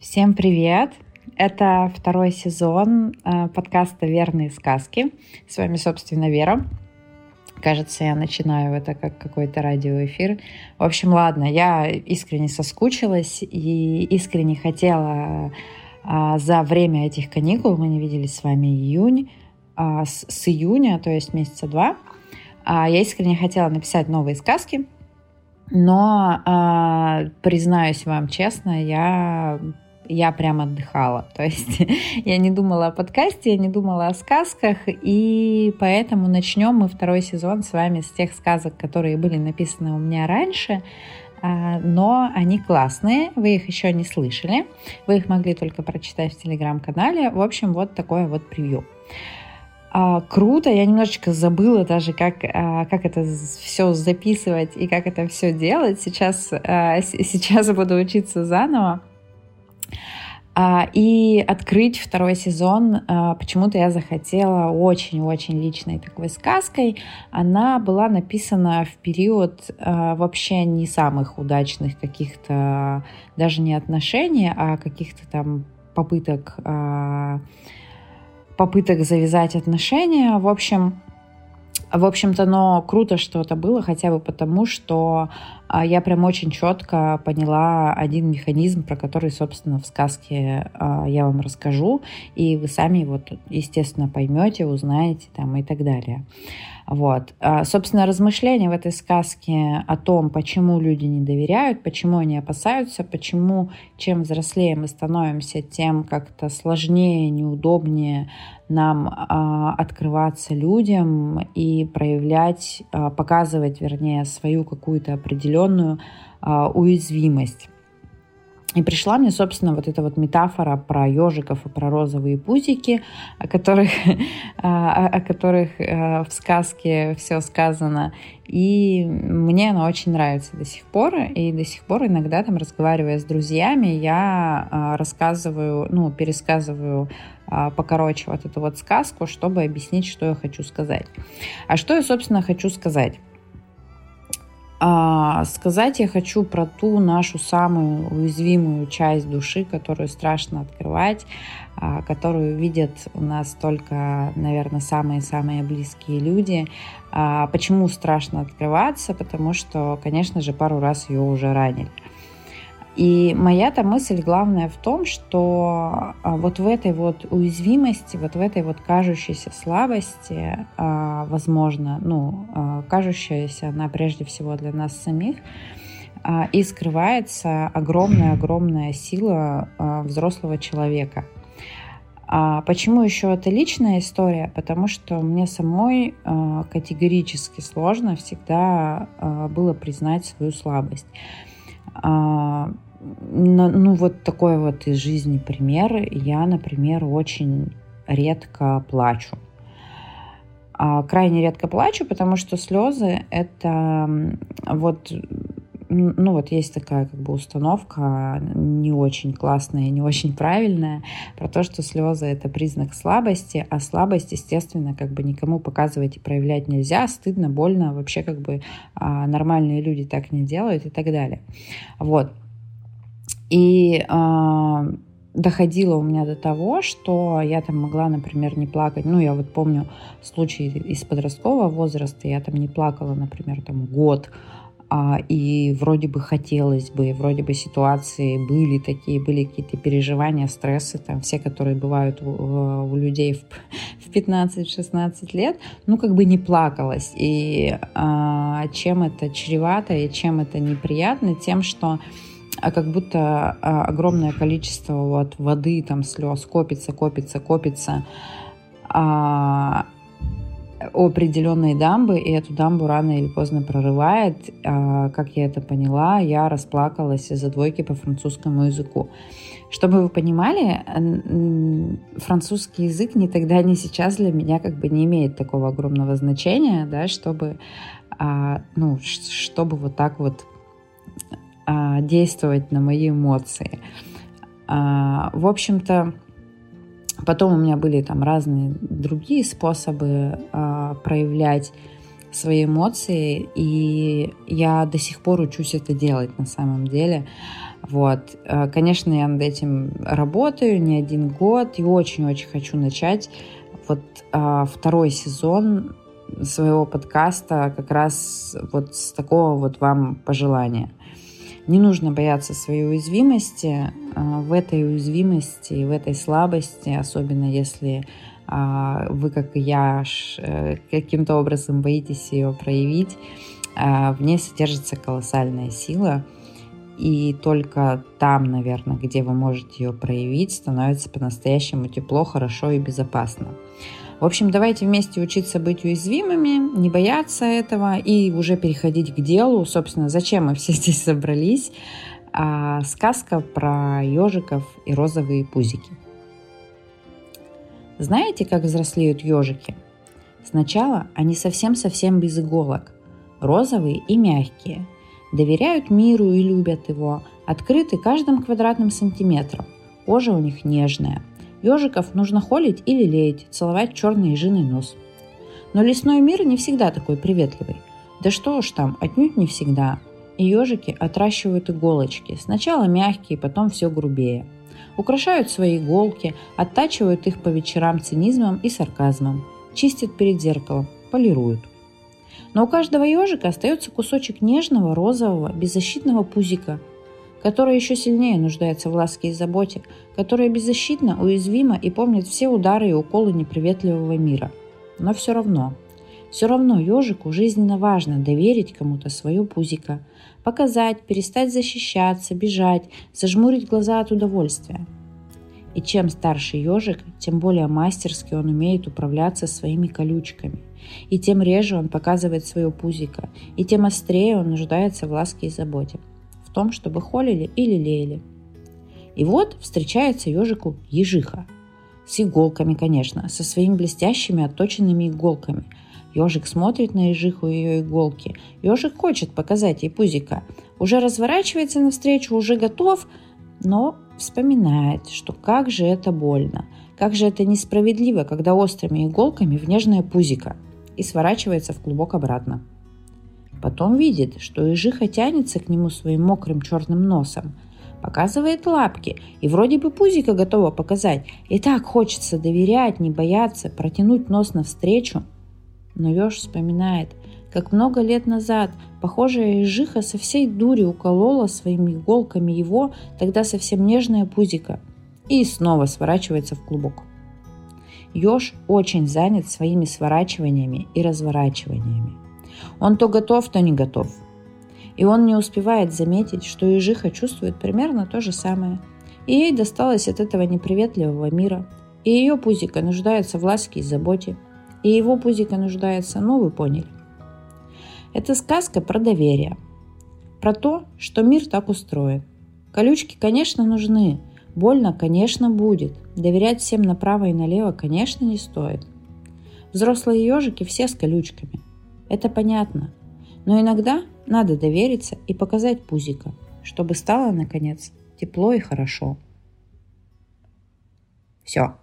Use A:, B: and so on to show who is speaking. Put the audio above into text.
A: Всем привет! Это второй сезон э, подкаста «Верные сказки». С вами, собственно, Вера. Кажется, я начинаю это как какой-то радиоэфир. В общем, ладно, я искренне соскучилась и искренне хотела а, за время этих каникул, мы не виделись с вами июнь, а, с, июня, то есть месяца два, а, я искренне хотела написать новые сказки, но, признаюсь вам честно, я я прям отдыхала. То есть я не думала о подкасте, я не думала о сказках, и поэтому начнем мы второй сезон с вами с тех сказок, которые были написаны у меня раньше, а, но они классные, вы их еще не слышали, вы их могли только прочитать в телеграм-канале. В общем, вот такое вот превью. А, круто, я немножечко забыла даже, как, а, как это все записывать и как это все делать. Сейчас, а, сейчас буду учиться заново. А, и открыть второй сезон а, почему-то я захотела очень-очень личной такой сказкой. Она была написана в период а, вообще не самых удачных каких-то, даже не отношений, а каких-то там попыток, попыток завязать отношения. В общем, в общем-то, но круто, что это было, хотя бы потому, что а, я прям очень четко поняла один механизм, про который, собственно, в сказке а, я вам расскажу, и вы сами его, естественно, поймете, узнаете там и так далее. Вот. А, собственно, размышления в этой сказке о том, почему люди не доверяют, почему они опасаются, почему чем взрослее мы становимся, тем как-то сложнее, неудобнее нам а, открываться людям и проявлять, а, показывать, вернее, свою какую-то определенную а, уязвимость. И пришла мне, собственно, вот эта вот метафора про ежиков и про розовые пузики, о которых, о, о которых э, в сказке все сказано. И мне она очень нравится до сих пор. И до сих пор иногда там, разговаривая с друзьями, я э, рассказываю, ну, пересказываю э, покороче вот эту вот сказку, чтобы объяснить, что я хочу сказать. А что я, собственно, хочу сказать? А, сказать я хочу про ту нашу самую уязвимую часть души, которую страшно открывать, а, которую видят у нас только, наверное, самые-самые близкие люди. А, почему страшно открываться? Потому что, конечно же, пару раз ее уже ранили. И моя-то мысль главная в том, что а, вот в этой вот уязвимости, вот в этой вот кажущейся слабости, а, возможно, ну, а, кажущаяся она прежде всего для нас самих, и скрывается огромная-огромная сила взрослого человека. Почему еще это личная история? Потому что мне самой категорически сложно всегда было признать свою слабость ну, вот такой вот из жизни пример. Я, например, очень редко плачу. А крайне редко плачу, потому что слезы это вот ну вот есть такая как бы установка не очень классная, не очень правильная про то, что слезы это признак слабости, а слабость, естественно, как бы никому показывать и проявлять нельзя, стыдно, больно, вообще как бы а, нормальные люди так не делают и так далее. Вот. И э, доходило у меня до того, что я там могла, например, не плакать. Ну, я вот помню случай из подросткового возраста, я там не плакала, например, там год, а, и вроде бы хотелось бы, вроде бы ситуации были такие, были какие-то переживания, стрессы, там все, которые бывают у, у людей в, в 15-16 лет, ну как бы не плакалось. И а, чем это чревато и чем это неприятно, тем, что а как будто а, огромное количество вот воды, там слез копится, копится, копится а, у определенной дамбы, и эту дамбу рано или поздно прорывает. А, как я это поняла, я расплакалась из-за двойки по французскому языку. Чтобы вы понимали, французский язык ни тогда, ни сейчас для меня как бы не имеет такого огромного значения, да, чтобы, а, ну, чтобы вот так вот а, действовать на мои эмоции. А, в общем-то, потом у меня были там разные другие способы а, проявлять свои эмоции, и я до сих пор учусь это делать на самом деле. Вот. Конечно, я над этим работаю не один год и очень-очень хочу начать вот второй сезон своего подкаста как раз вот с такого вот вам пожелания. Не нужно бояться своей уязвимости. А, в этой уязвимости, в этой слабости, особенно если а, вы, как и я, э, каким-то образом боитесь ее проявить, в ней содержится колоссальная сила – и только там, наверное, где вы можете ее проявить, становится по-настоящему тепло, хорошо и безопасно. В общем, давайте вместе учиться быть уязвимыми, не бояться этого и уже переходить к делу. Собственно, зачем мы все здесь собрались? А, сказка про ежиков и розовые пузики. Знаете, как взрослеют ежики? Сначала они совсем-совсем без иголок, розовые и мягкие – доверяют миру и любят его, открыты каждым квадратным сантиметром. Кожа у них нежная. Ежиков нужно холить или леять, целовать черный ежиный нос. Но лесной мир не всегда такой приветливый. Да что уж там, отнюдь не всегда. И ежики отращивают иголочки. Сначала мягкие, потом все грубее. Украшают свои иголки, оттачивают их по вечерам цинизмом и сарказмом. Чистят перед зеркалом, полируют – но у каждого ежика остается кусочек нежного, розового, беззащитного пузика, который еще сильнее нуждается в ласке и заботе, которая беззащитна, уязвима и помнит все удары и уколы неприветливого мира. Но все равно, все равно ежику жизненно важно доверить кому-то свое пузико, показать, перестать защищаться, бежать, зажмурить глаза от удовольствия. И чем старше ежик, тем более мастерски он умеет управляться своими колючками. И тем реже он показывает свое пузико, и тем острее он нуждается в ласке и заботе, том, чтобы холили или лелеяли. И вот встречается ежику ежиха. С иголками, конечно, со своими блестящими отточенными иголками. Ежик смотрит на ежиху и ее иголки. Ежик хочет показать ей пузика. Уже разворачивается навстречу, уже готов, но вспоминает, что как же это больно, как же это несправедливо, когда острыми иголками в нежное пузико – и сворачивается в клубок обратно. Потом видит, что ежиха тянется к нему своим мокрым черным носом, показывает лапки и вроде бы пузика готова показать. И так хочется доверять, не бояться, протянуть нос навстречу. Но еж вспоминает, как много лет назад похожая ежиха со всей дури уколола своими иголками его, тогда совсем нежное пузико, и снова сворачивается в клубок. Ёж очень занят своими сворачиваниями и разворачиваниями. Он то готов, то не готов. И он не успевает заметить, что ежиха чувствует примерно то же самое. И ей досталось от этого неприветливого мира. И ее пузико нуждается в ласке и заботе. И его пузико нуждается, ну вы поняли. Это сказка про доверие. Про то, что мир так устроен. Колючки, конечно, нужны, Больно, конечно, будет. Доверять всем направо и налево, конечно, не стоит. Взрослые ежики все с колючками. Это понятно. Но иногда надо довериться и показать пузика, чтобы стало, наконец, тепло и хорошо. Все.